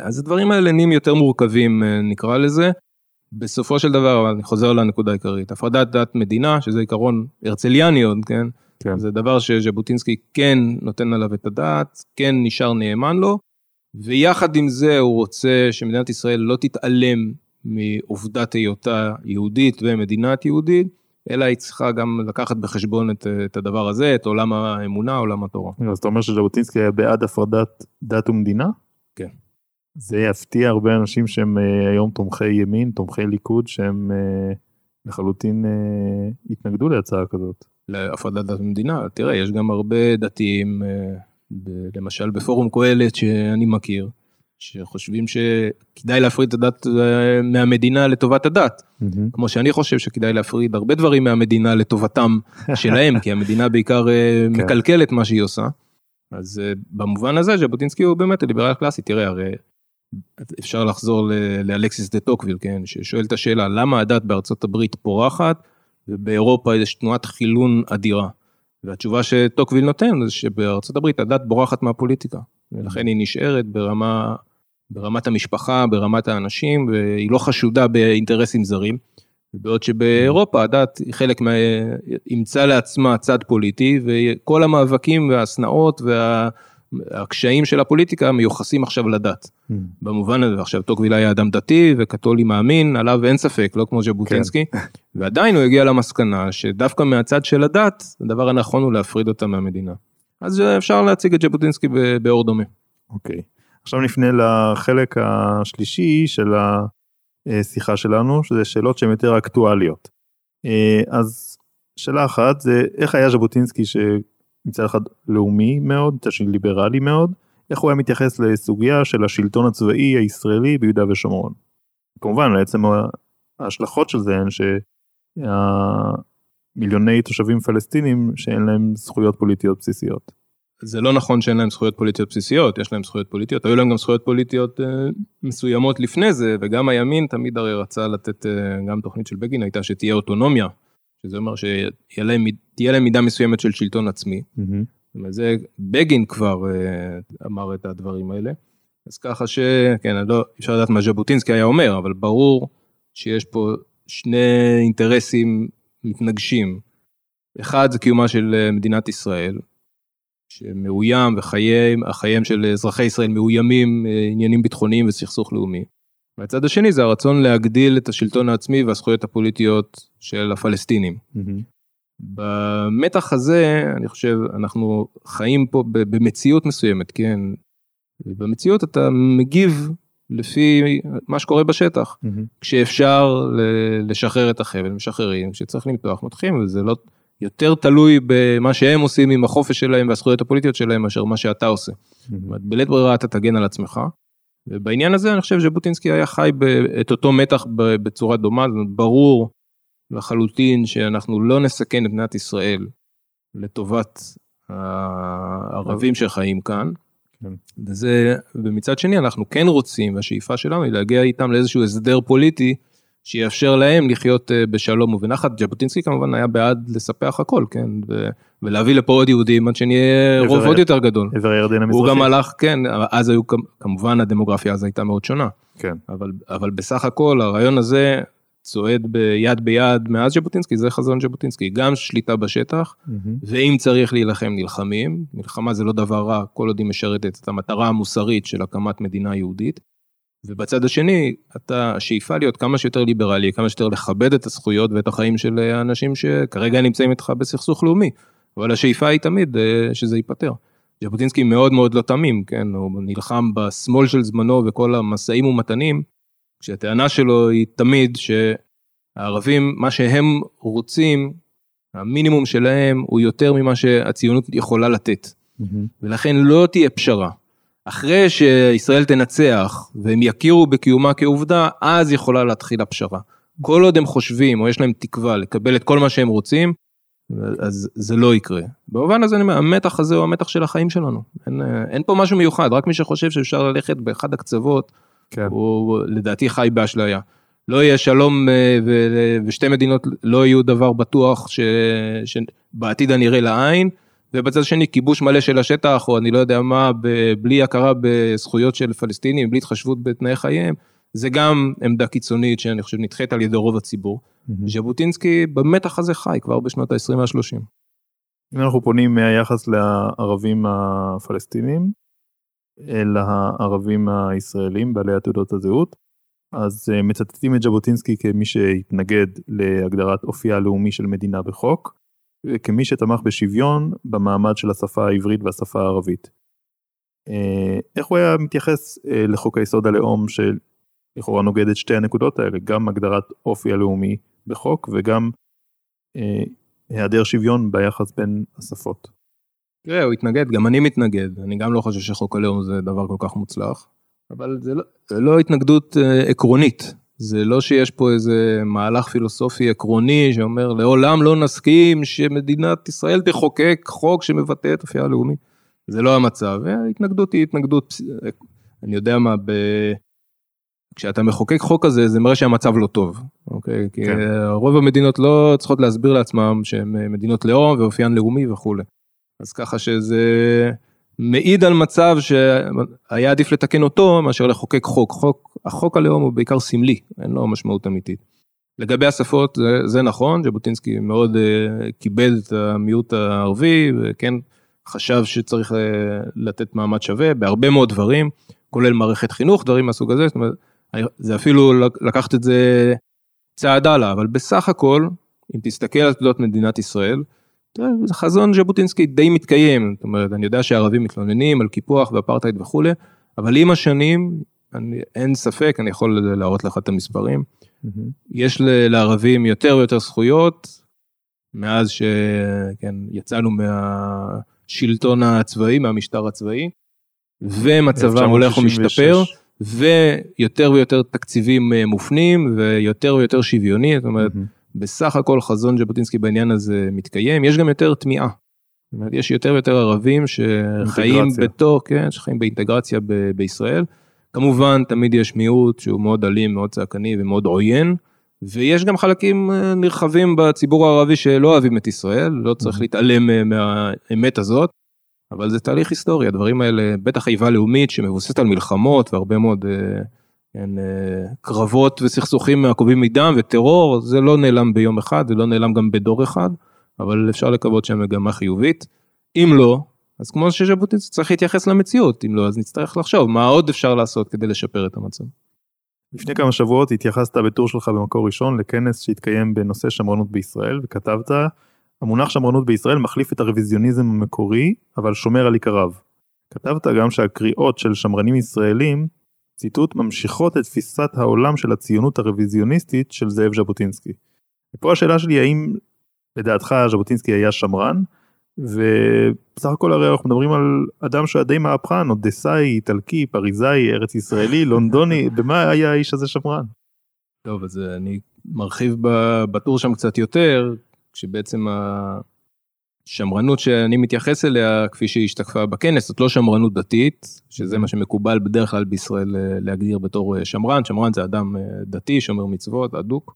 אז הדברים האלה נהיים יותר מורכבים אה, נקרא לזה. בסופו של דבר, אני חוזר לנקודה העיקרית, הפרדת דת מדינה, שזה עיקרון הרצליאני עוד, כן? כן. זה דבר שז'בוטינסקי כן נותן עליו את הדעת, כן נשאר נאמן לו, ויחד עם זה הוא רוצה שמדינת ישראל לא תתעלם מעובדת היותה יהודית ומדינת יהודית, אלא היא צריכה גם לקחת בחשבון את, את הדבר הזה, את עולם האמונה, עולם התורה.
אז אתה אומר שז'בוטינסקי היה בעד הפרדת דת ומדינה?
כן.
זה יפתיע הרבה אנשים שהם אה, היום תומכי ימין, תומכי ליכוד, שהם אה, לחלוטין אה, התנגדו להצעה כזאת.
להפרדת דת ומדינה. תראה, יש גם הרבה דתיים, למשל בפורום קהלת שאני מכיר, שחושבים שכדאי להפריד את הדת אה, מהמדינה לטובת הדת. Mm-hmm. כמו שאני חושב שכדאי להפריד הרבה דברים מהמדינה לטובתם שלהם, כי המדינה בעיקר אה, כן. מקלקלת מה שהיא עושה. אז במובן הזה ז'בוטינסקי הוא באמת ליברל קלאסי, תראה הרי אפשר לחזור לאלכסיס דה טוקוויל, כן, ששואל את השאלה למה הדת בארצות הברית פורחת ובאירופה יש תנועת חילון אדירה. והתשובה שטוקוויל נותן זה שבארצות הברית הדת בורחת מהפוליטיקה, ולכן היא נשארת ברמה, ברמת המשפחה, ברמת האנשים, והיא לא חשודה באינטרסים זרים. בעוד שבאירופה הדת היא חלק מה... אימצה לעצמה צד פוליטי, וכל המאבקים והשנאות וה... הקשיים של הפוליטיקה מיוחסים עכשיו לדת. Mm. במובן הזה, עכשיו טוקוויל היה אדם דתי וקתולי מאמין, עליו אין ספק, לא כמו ז'בוטינסקי, כן. ועדיין הוא הגיע למסקנה שדווקא מהצד של הדת, הדבר הנכון הוא להפריד אותה מהמדינה. אז אפשר להציג את ז'בוטינסקי באור דומה.
אוקיי, עכשיו נפנה לחלק השלישי של השיחה שלנו, שזה שאלות שהן יותר אקטואליות. אה, אז שאלה אחת זה איך היה ז'בוטינסקי ש... מצד אחד לאומי מאוד, מצד שני ליברלי מאוד, איך הוא היה מתייחס לסוגיה של השלטון הצבאי הישראלי ביהודה ושומרון. כמובן לעצם ההשלכות של זה הן שהמיליוני תושבים פלסטינים שאין להם זכויות פוליטיות בסיסיות.
זה לא נכון שאין להם זכויות פוליטיות בסיסיות, יש להם זכויות פוליטיות, היו להם גם זכויות פוליטיות אה, מסוימות לפני זה, וגם הימין תמיד הרי רצה לתת, אה, גם תוכנית של בגין הייתה שתהיה אוטונומיה שזה אומר שתהיה להם, להם מידה מסוימת של שלטון עצמי. Mm-hmm. זה בגין כבר uh, אמר את הדברים האלה. אז ככה שכן, לא, אפשר לדעת מה ז'בוטינסקי היה אומר, אבל ברור שיש פה שני אינטרסים מתנגשים. אחד זה קיומה של אה, מדינת ישראל, שמאוים וחייהם של אזרחי ישראל מאוימים אה, עניינים ביטחוניים וסכסוך לאומי. והצד השני זה הרצון להגדיל את השלטון העצמי והזכויות הפוליטיות של הפלסטינים. במתח הזה אני חושב אנחנו חיים פה במציאות מסוימת כן. במציאות אתה מגיב לפי מה שקורה בשטח mm-hmm. כשאפשר לשחרר את החבל משחררים כשצריך למתוח מותחים וזה לא יותר תלוי במה שהם עושים עם החופש שלהם והזכויות הפוליטיות שלהם מאשר מה שאתה עושה. Mm-hmm. בלית ברירה אתה תגן על עצמך. ובעניין הזה אני חושב ז'בוטינסקי היה חי את אותו מתח בצורה דומה, זאת אומרת ברור לחלוטין שאנחנו לא נסכן את מדינת ישראל לטובת הערבים שחיים כאן,
כן.
וזה, ומצד שני אנחנו כן רוצים, והשאיפה שלנו היא להגיע איתם לאיזשהו הסדר פוליטי שיאפשר להם לחיות אה, בשלום ובנחת. ז'בוטינסקי כמובן היה בעד לספח הכל, כן, ו, ולהביא לפה עוד יהודים עד שנהיה רוב עוד יותר גדול.
עבר הירדן המזרחי.
הוא גם הלך, כן, אז היו, כמובן הדמוגרפיה אז הייתה מאוד שונה.
כן.
אבל, אבל בסך הכל הרעיון הזה צועד ביד ביד מאז ז'בוטינסקי, זה חזון ז'בוטינסקי, גם שליטה בשטח, ואם צריך להילחם נלחמים, מלחמה זה לא דבר רע, כל עוד היא משרתת את המטרה המוסרית של הקמת מדינה יהודית. ובצד השני, אתה, השאיפה להיות כמה שיותר ליברלי, כמה שיותר לכבד את הזכויות ואת החיים של האנשים שכרגע נמצאים איתך בסכסוך לאומי, אבל השאיפה היא תמיד אה, שזה ייפתר. ז'בוטינסקי מאוד מאוד לא תמים, כן, הוא נלחם בשמאל של זמנו וכל המשאים ומתנים, כשהטענה שלו היא תמיד שהערבים, מה שהם רוצים, המינימום שלהם הוא יותר ממה שהציונות יכולה לתת. Mm-hmm. ולכן לא תהיה פשרה. אחרי שישראל תנצח והם יכירו בקיומה כעובדה, אז יכולה להתחיל הפשרה. כל עוד הם חושבים או יש להם תקווה לקבל את כל מה שהם רוצים, אז זה לא יקרה. במובן הזה אני אומר, המתח הזה הוא המתח של החיים שלנו. אין, אין פה משהו מיוחד, רק מי שחושב שאפשר ללכת באחד הקצוות, כן. הוא לדעתי חי באשליה. לא יהיה שלום אה, ושתי מדינות לא יהיו דבר בטוח ש... שבעתיד הנראה לעין, ובצד שני כיבוש מלא של השטח, או אני לא יודע מה, בלי הכרה בזכויות של פלסטינים, בלי התחשבות בתנאי חייהם, זה גם עמדה קיצונית שאני חושב נדחית על ידי רוב הציבור. Mm-hmm. ז'בוטינסקי במתח הזה חי כבר בשנות ה-20 וה-30.
אם אנחנו פונים מהיחס לערבים הפלסטינים, אל הערבים הישראלים בעלי עתודות הזהות, אז אה, מצטטים את ז'בוטינסקי כמי שהתנגד להגדרת אופייה הלאומי של מדינה בחוק, וכמי שתמך בשוויון במעמד של השפה העברית והשפה הערבית. אה, איך הוא היה מתייחס אה, לחוק היסוד הלאום שלכאורה נוגד את שתי הנקודות האלה, גם הגדרת אופי הלאומי בחוק וגם היעדר שוויון ביחס בין השפות.
תראה, הוא התנגד, גם אני מתנגד, אני גם לא חושב שחוק הלאום זה דבר כל כך מוצלח, אבל זה לא, זה לא התנגדות אה, עקרונית, זה לא שיש פה איזה מהלך פילוסופי עקרוני שאומר לעולם לא נסכים שמדינת ישראל תחוקק חוק שמבטא את אופייה הלאומי, זה לא המצב, ההתנגדות היא התנגדות, אני יודע מה, ב... כשאתה מחוקק חוק כזה זה מראה שהמצב לא טוב, אוקיי? כן. כי רוב המדינות לא צריכות להסביר לעצמם שהן מדינות לאום ואופיין לאומי וכולי. אז ככה שזה מעיד על מצב שהיה עדיף לתקן אותו מאשר לחוקק חוק. חוק, החוק הלאום הוא בעיקר סמלי, אין לו משמעות אמיתית. לגבי השפות זה, זה נכון, ז'בוטינסקי מאוד uh, כיבד את המיעוט הערבי וכן חשב שצריך uh, לתת מעמד שווה בהרבה מאוד דברים, כולל מערכת חינוך, דברים מהסוג הזה, זאת אומרת, זה אפילו לקחת את זה צעד הלאה, אבל בסך הכל, אם תסתכל על תעודות מדינת ישראל, זה חזון ז'בוטינסקי די מתקיים, זאת אומרת, אני יודע שהערבים מתלוננים על קיפוח ואפרטהייד וכולי, אבל עם השנים, אני, אין ספק, אני יכול להראות לך את המספרים, mm-hmm. יש לערבים יותר ויותר זכויות, מאז שכן, יצאנו מהשלטון הצבאי, מהמשטר הצבאי, ומצבם הולך ומשתפר, ויותר ויותר תקציבים אה, מופנים, ויותר ויותר שוויוני, זאת אומרת, mm-hmm. בסך הכל חזון ז'בוטינסקי בעניין הזה מתקיים, יש גם יותר תמיהה. זאת אומרת, יש יותר ויותר ערבים שחיים בתור, כן, שחיים באינטגרציה ב- בישראל. כמובן, תמיד יש מיעוט שהוא מאוד אלים, מאוד צעקני ומאוד עוין, ויש גם חלקים אה, נרחבים בציבור הערבי שלא אוהבים את ישראל, לא צריך mm-hmm. להתעלם אה, מהאמת הזאת, אבל זה תהליך היסטורי, הדברים האלה, בטח איבה לאומית שמבוססת על מלחמות והרבה מאוד אה, כן, קרבות וסכסוכים מעקובים מדם וטרור, זה לא נעלם ביום אחד, זה לא נעלם גם בדור אחד, אבל אפשר לקוות שהמגמה חיובית. אם לא, אז כמו שז'בוטינסקי צריך להתייחס למציאות, אם לא, אז נצטרך לחשוב מה עוד אפשר לעשות כדי לשפר את המצב.
לפני כמה שבועות התייחסת בטור שלך במקור ראשון לכנס שהתקיים בנושא שמרנות בישראל וכתבת המונח שמרנות בישראל מחליף את הרוויזיוניזם המקורי אבל שומר על עיקריו. כתבת גם שהקריאות של שמרנים ישראלים ציטוט, ממשיכות את תפיסת העולם של הציונות הרוויזיוניסטית של זאב ז'בוטינסקי. ופה השאלה שלי האם לדעתך ז'בוטינסקי היה שמרן, ובסך הכל הרי אנחנו מדברים על אדם שהיה די מהפכן, אודסאי, איטלקי, פריזאי, ארץ ישראלי, לונדוני, במה היה האיש הזה שמרן?
טוב, אז אני מרחיב בטור שם קצת יותר, כשבעצם השמרנות שאני מתייחס אליה, כפי שהיא השתקפה בכנס, זאת לא שמרנות דתית, שזה מה שמקובל בדרך כלל בישראל אה, להגדיר בתור אה, שמרן, שמרן זה אדם אה, דתי, שומר מצוות, אדוק.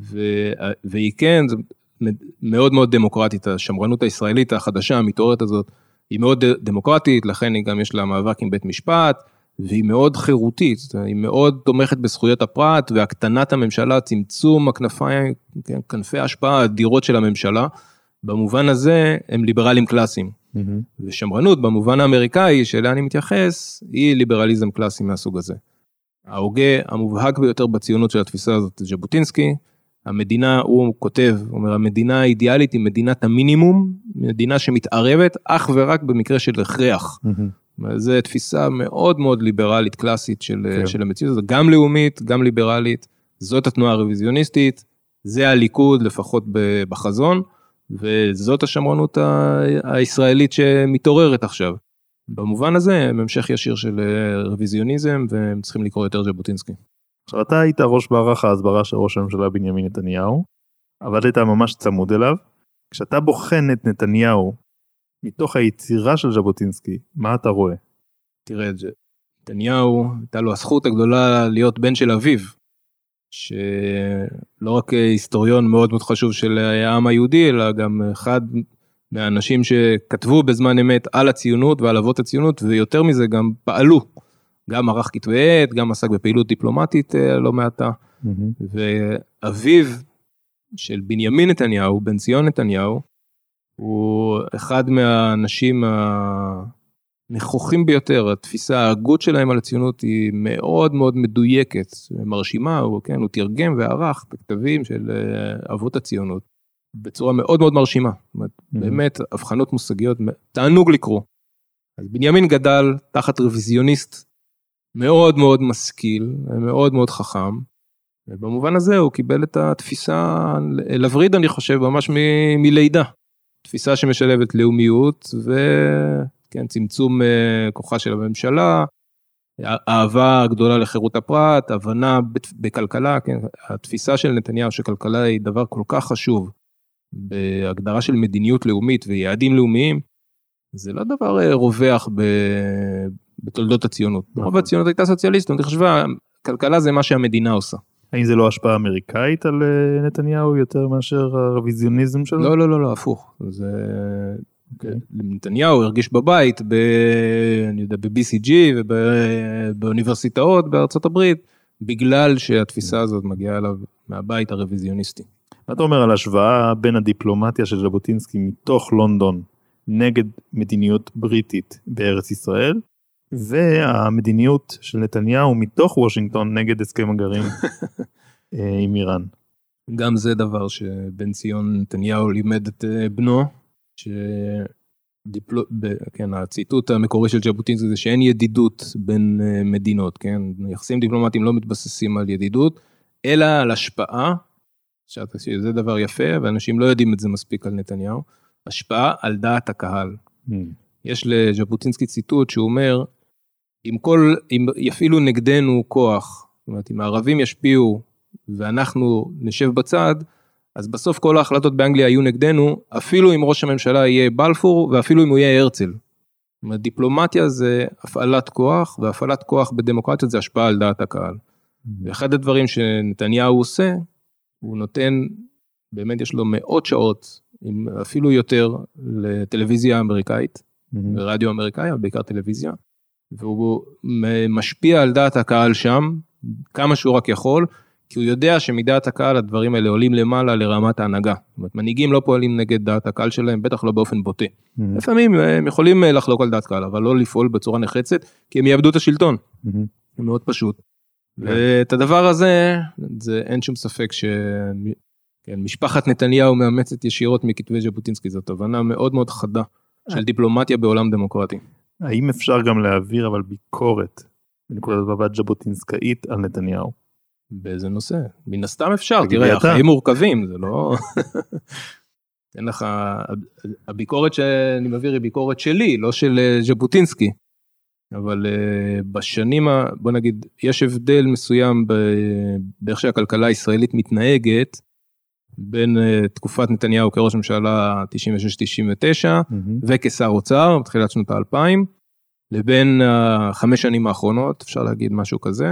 ו... והיא כן, מאוד מאוד דמוקרטית, השמרנות הישראלית החדשה, המתעוררת הזאת, היא מאוד דמוקרטית, לכן היא גם יש לה מאבק עם בית משפט, והיא מאוד חירותית, היא מאוד תומכת בזכויות הפרט והקטנת הממשלה, צמצום הכנפיים, כן, כנפי ההשפעה האדירות של הממשלה. במובן הזה הם ליברלים קלאסיים. Mm-hmm. ושמרנות במובן האמריקאי שאליה אני מתייחס, היא ליברליזם קלאסי מהסוג הזה. ההוגה המובהק ביותר בציונות של התפיסה הזאת זה ז'בוטינסקי. המדינה, הוא כותב, אומר, המדינה האידיאלית היא מדינת המינימום, מדינה שמתערבת אך ורק במקרה של הכרח. זו תפיסה מאוד מאוד ליברלית קלאסית של, כן. של המציאות הזאת, גם לאומית, גם ליברלית, זאת התנועה הרוויזיוניסטית, זה הליכוד לפחות בחזון. וזאת השמרנות הישראלית שמתעוררת עכשיו. במובן הזה הם המשך ישיר של אה, רוויזיוניזם והם צריכים לקרוא יותר ז'בוטינסקי.
עכשיו אתה היית ראש מערך ההסברה של ראש הממשלה בנימין נתניהו, עבדת ממש צמוד אליו. כשאתה בוחן את נתניהו מתוך היצירה של ז'בוטינסקי, מה אתה רואה?
תראה את זה. נתניהו, הייתה לו הזכות הגדולה להיות בן של אביו. שלא רק היסטוריון מאוד מאוד חשוב של העם היהודי, אלא גם אחד מהאנשים שכתבו בזמן אמת על הציונות ועל אבות הציונות, ויותר מזה גם פעלו. גם ערך כתבי עת, גם עסק בפעילות דיפלומטית אה, לא מעטה. Mm-hmm. ואביו של בנימין נתניהו, בן ציון נתניהו, הוא אחד מהאנשים ה... נכוחים ביותר, התפיסה, ההגות שלהם על הציונות היא מאוד מאוד מדויקת, מרשימה, הוא, כן, הוא תרגם וערך בכתבים של אה, אבות הציונות בצורה מאוד מאוד מרשימה, mm-hmm. באמת הבחנות מושגיות, תענוג לקרוא. אז בנימין גדל תחת רוויזיוניסט מאוד מאוד משכיל, מאוד מאוד חכם, ובמובן הזה הוא קיבל את התפיסה, לווריד אני חושב, ממש מ- מלידה. תפיסה שמשלבת לאומיות ו... כן, צמצום אה, כוחה של הממשלה, אהבה גדולה לחירות הפרט, הבנה בכלכלה, כן, התפיסה של נתניהו שכלכלה היא דבר כל כך חשוב בהגדרה של מדיניות לאומית ויעדים לאומיים, זה לא דבר אה, רווח. בתולדות הציונות. נכון. רוב הציונות הייתה סוציאליסטית, אני חושב כלכלה זה מה שהמדינה עושה.
האם זה לא השפעה אמריקאית על אה, נתניהו יותר מאשר הרוויזיוניזם שלו?
לא, לא, לא, לא, הפוך. זה אוקיי. נתניהו הרגיש בבית, ב, אני יודע, ב-BCG ובאוניברסיטאות בארצות הברית, בגלל שהתפיסה הזאת מגיעה אליו מהבית הרוויזיוניסטי.
מה אתה אומר על השוואה בין הדיפלומטיה של ז'בוטינסקי מתוך לונדון נגד מדיניות בריטית בארץ ישראל, והמדיניות של נתניהו מתוך וושינגטון נגד הסכם הגרעין אה, עם איראן?
גם זה דבר שבן ציון נתניהו לימד את אה, בנו, שדיפלו... ב... כן, הציטוט המקורי של ז'בוטינסקי זה שאין ידידות בין uh, מדינות, כן? יחסים דיפלומטיים לא מתבססים על ידידות, אלא על השפעה, שזה דבר יפה, ואנשים לא יודעים את זה מספיק על נתניהו, השפעה על דעת הקהל. Mm. יש לז'בוטינסקי ציטוט שהוא אומר, אם כל, אם יפעילו נגדנו כוח, זאת אומרת, אם הערבים ישפיעו ואנחנו נשב בצד, אז בסוף כל ההחלטות באנגליה היו נגדנו, אפילו אם ראש הממשלה יהיה בלפור ואפילו אם הוא יהיה הרצל. זאת אומרת, דיפלומטיה זה הפעלת כוח, והפעלת כוח בדמוקרטיה זה השפעה על דעת הקהל. ואחד הדברים שנתניהו עושה, הוא נותן, באמת יש לו מאות שעות, אפילו יותר, לטלוויזיה אמריקאית, mm-hmm. רדיו אמריקאי, בעיקר טלוויזיה, והוא משפיע על דעת הקהל שם, כמה שהוא רק יכול, כי הוא יודע שמדעת הקהל הדברים האלה עולים למעלה לרמת ההנהגה. זאת אומרת, מנהיגים לא פועלים נגד דעת הקהל שלהם, בטח לא באופן בוטה. Mm-hmm. לפעמים אה, הם יכולים אה, לחלוק על דעת קהל, אבל לא לפעול בצורה נחרצת, כי הם יאבדו את השלטון. Mm-hmm. זה מאוד פשוט. Yeah. כן. ואת הדבר הזה, זה אין שום ספק שמשפחת כן, נתניהו מאמצת ישירות מכתבי ז'בוטינסקי, זאת הבנה מאוד מאוד חדה של אה. דיפלומטיה בעולם דמוקרטי.
האם אפשר גם להעביר אבל ביקורת בנקודת מבט ז'בוטינסקאית על נתניהו?
באיזה נושא? מן הסתם אפשר, תראה, החיים מורכבים, זה לא... אין לך... הביקורת שאני מעביר היא ביקורת שלי, לא של אה, ז'בוטינסקי. אבל uh, בשנים, ה... בוא נגיד, יש הבדל מסוים באיך שהכלכלה הישראלית מתנהגת, בין uh, תקופת נתניהו כראש ממשלה 96-99 וכשר אוצר בתחילת שנות האלפיים, לבין החמש שנים האחרונות, אפשר להגיד משהו כזה,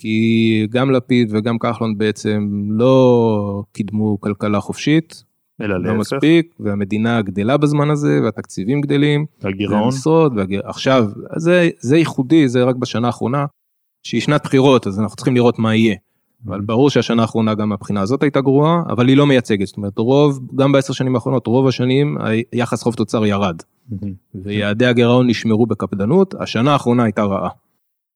כי גם לפיד וגם כחלון בעצם לא קידמו כלכלה חופשית,
אלא
לא
להפך.
מספיק, והמדינה גדלה בזמן הזה, והתקציבים גדלים,
הגירעון.
והמשרות, והגר... עכשיו, זה, זה ייחודי, זה רק בשנה האחרונה, שהיא שנת בחירות, אז אנחנו צריכים לראות מה יהיה. אבל ברור שהשנה האחרונה גם מהבחינה הזאת הייתה גרועה, אבל היא לא מייצגת, זאת אומרת רוב, גם בעשר שנים האחרונות, רוב השנים היחס חוב תוצר ירד, ויעדי הגירעון נשמרו בקפדנות, השנה האחרונה הייתה רעה.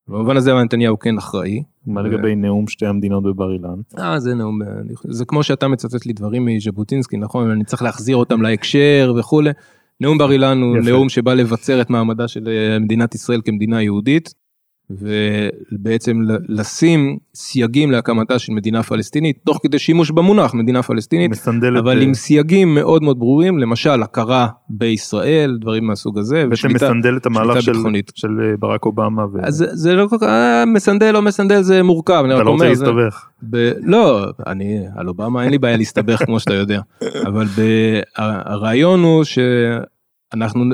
במובן הזה נתניהו כן אחראי.
מה לגבי נאום שתי המדינות בבר אילן?
אה, זה נאום, זה כמו שאתה מצטט לי דברים מז'בוטינסקי, נכון? אני צריך להחזיר אותם להקשר וכולי. נאום בר אילן הוא. נאום שבא לבצר את מעמדה של אה, מדינת ישראל כמדינה יהודית, ובעצם לשים סייגים להקמתה של מדינה פלסטינית, תוך כדי שימוש במונח מדינה פלסטינית,
מסנדל את...
אבל עם סייגים מאוד מאוד ברורים, למשל הכרה בישראל, דברים מהסוג הזה,
בעצם
ושליטה.
מסנדל את המהלך של,
ביטחונית.
של אה, ברק אובמה. ו...
אז זה- זה לא כל כך, אה, מסנדל לא מסנדל זה מורכב,
אתה לא רוצה
אומר, זה-
להסתבך.
ב... לא, אני, על אובמה אין לי בעיה להסתבך כמו שאתה יודע, אבל ב... הרעיון הוא שאנחנו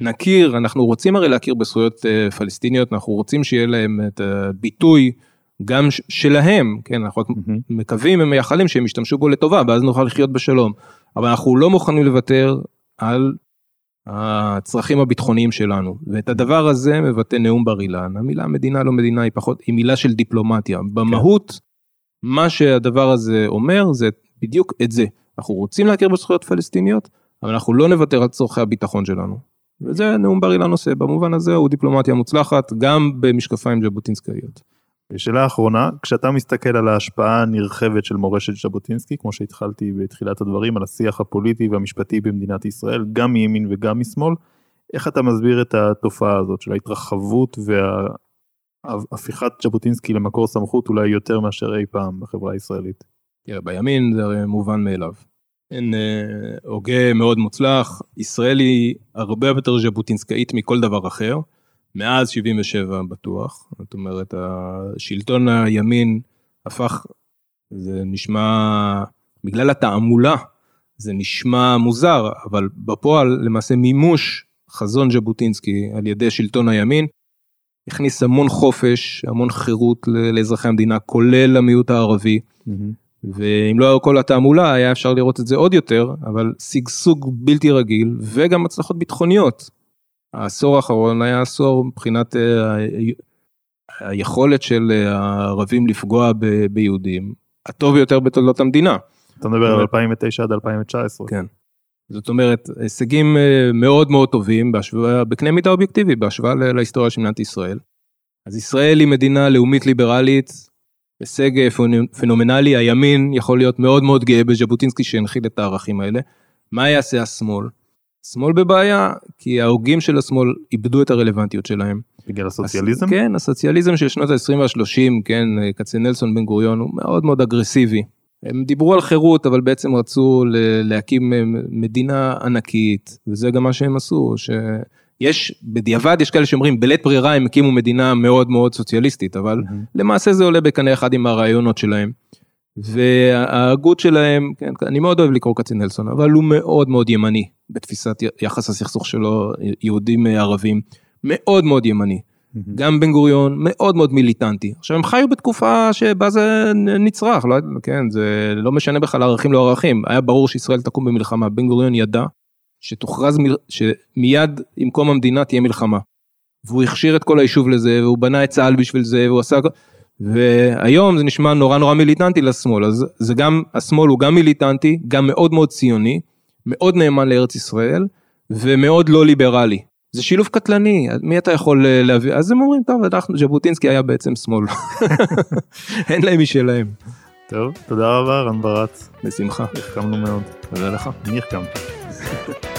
נכיר, אנחנו רוצים הרי להכיר בזכויות אה, פלסטיניות, אנחנו רוצים שיהיה להם את הביטוי גם שלהם, כן, אנחנו רק
מהמם.
מקווים ומייחלים שהם ישתמשו בו לטובה, ואז נוכל לחיות בשלום. אבל אנחנו לא מוכנים לוותר על הצרכים הביטחוניים שלנו, ואת הדבר הזה מבטא נאום בר אילן. המילה מדינה לא מדינה היא פחות, היא מילה של דיפלומטיה. במהות, מה שהדבר הזה אומר זה בדיוק את זה. אנחנו רוצים להכיר בזכויות פלסטיניות, אבל אנחנו לא נוותר על צורכי הביטחון שלנו. וזה נאום בר אילן עושה, במובן הזה הוא דיפלומטיה מוצלחת, גם במשקפיים ז'בוטינסקאיות.
שאלה אחרונה, כשאתה מסתכל על ההשפעה הנרחבת של מורשת ז'בוטינסקי, כמו שהתחלתי בתחילת הדברים, על השיח הפוליטי והמשפטי במדינת ישראל, גם מימין וגם משמאל, איך אתה מסביר את התופעה הזאת של ההתרחבות והפיכת ז'בוטינסקי למקור סמכות אולי יותר מאשר אי פעם בחברה הישראלית?
תראה, בימין זה הרי מובן מאליו. אין אה, הוגה מאוד מוצלח, ישראל היא הרבה יותר ז'בוטינסקאית מכל דבר אחר, מאז 77 בטוח, זאת אומרת השלטון הימין הפך, זה נשמע, בגלל התעמולה, זה נשמע מוזר, אבל בפועל למעשה מימוש חזון ז'בוטינסקי על ידי שלטון הימין, הכניס המון חופש, המון חירות לאזרחי המדינה, כולל המיעוט הערבי. ואם לא היה כל התעמולה היה אפשר לראות את זה עוד יותר, אבל שגשוג בלתי רגיל וגם הצלחות ביטחוניות. העשור האחרון היה עשור מבחינת אה, ה- היכולת של אה, הערבים לפגוע ב- ביהודים, הטוב ביותר בתולדות המדינה.
אתה מדבר על 2009 עד 2019.
כן. זאת אומרת, הישגים אה, מאוד מאוד טובים בהשוואה, בקנה מידה אובייקטיבי, בהשוואה להיסטוריה של מדינת ישראל. אז ישראל היא מדינה לאומית ליברלית, הישג אה, פנומנלי, הימין יכול להיות מאוד מאוד גאה בז'בוטינסקי שהנחיל את הערכים האלה. מה יעשה השמאל? שמאל בבעיה, כי ההוגים של השמאל איבדו את הרלוונטיות שלהם.
בגלל הסוציאליזם?
הס- כן, הסוציאליזם של שנות ה-20 וה-30, כן, כצנלסון בן גוריון, הוא מאוד מאוד אגרסיבי. הם דיברו על חירות, אבל בעצם רצו להקים אה, מדינה ענקית, וזה גם מה שהם עשו, שיש, בדיעבד יש כאלה שאומרים, בלית ברירה הם הקימו מדינה מאוד מאוד סוציאליסטית, אבל
מהמם.
למעשה זה עולה בקנה אחד עם הרעיונות שלהם. וההגות שלהם, כן, אני מאוד אוהב לקרוא כצנלסון, אבל הוא מאוד מאוד ימני בתפיסת יחס הסכסוך שלו, יהודים אה, ערבים, מאוד מאוד ימני.
מהמם.
גם בן גוריון מאוד מאוד מיליטנטי. עכשיו הם חיו בתקופה שבה זה נצרך, לא, כן, זה לא משנה בכלל ערכים לא ערכים, היה ברור שישראל תקום במלחמה, בן גוריון ידע שתוכרז, מל- שמיד עם קום המדינה תהיה מלחמה. והוא הכשיר את כל היישוב לזה, והוא בנה את צה"ל בשביל זה, והוא עשה... והיום זה נשמע נורא נורא מיליטנטי לשמאל, אז זה גם, השמאל הוא גם מיליטנטי, גם מאוד מאוד ציוני, מאוד נאמן לארץ ישראל, ומאוד לא ליברלי. זה שילוב קטלני, מי אתה יכול אה, להביא, אז הם אומרים, טוב, אנחנו, ז'בוטינסקי היה בעצם שמאל. אין להם משלהם.
טוב, תודה רבה רן ברץ,
בשמחה.
החכמנו מאוד.
תודה לך.
אני החכמתי.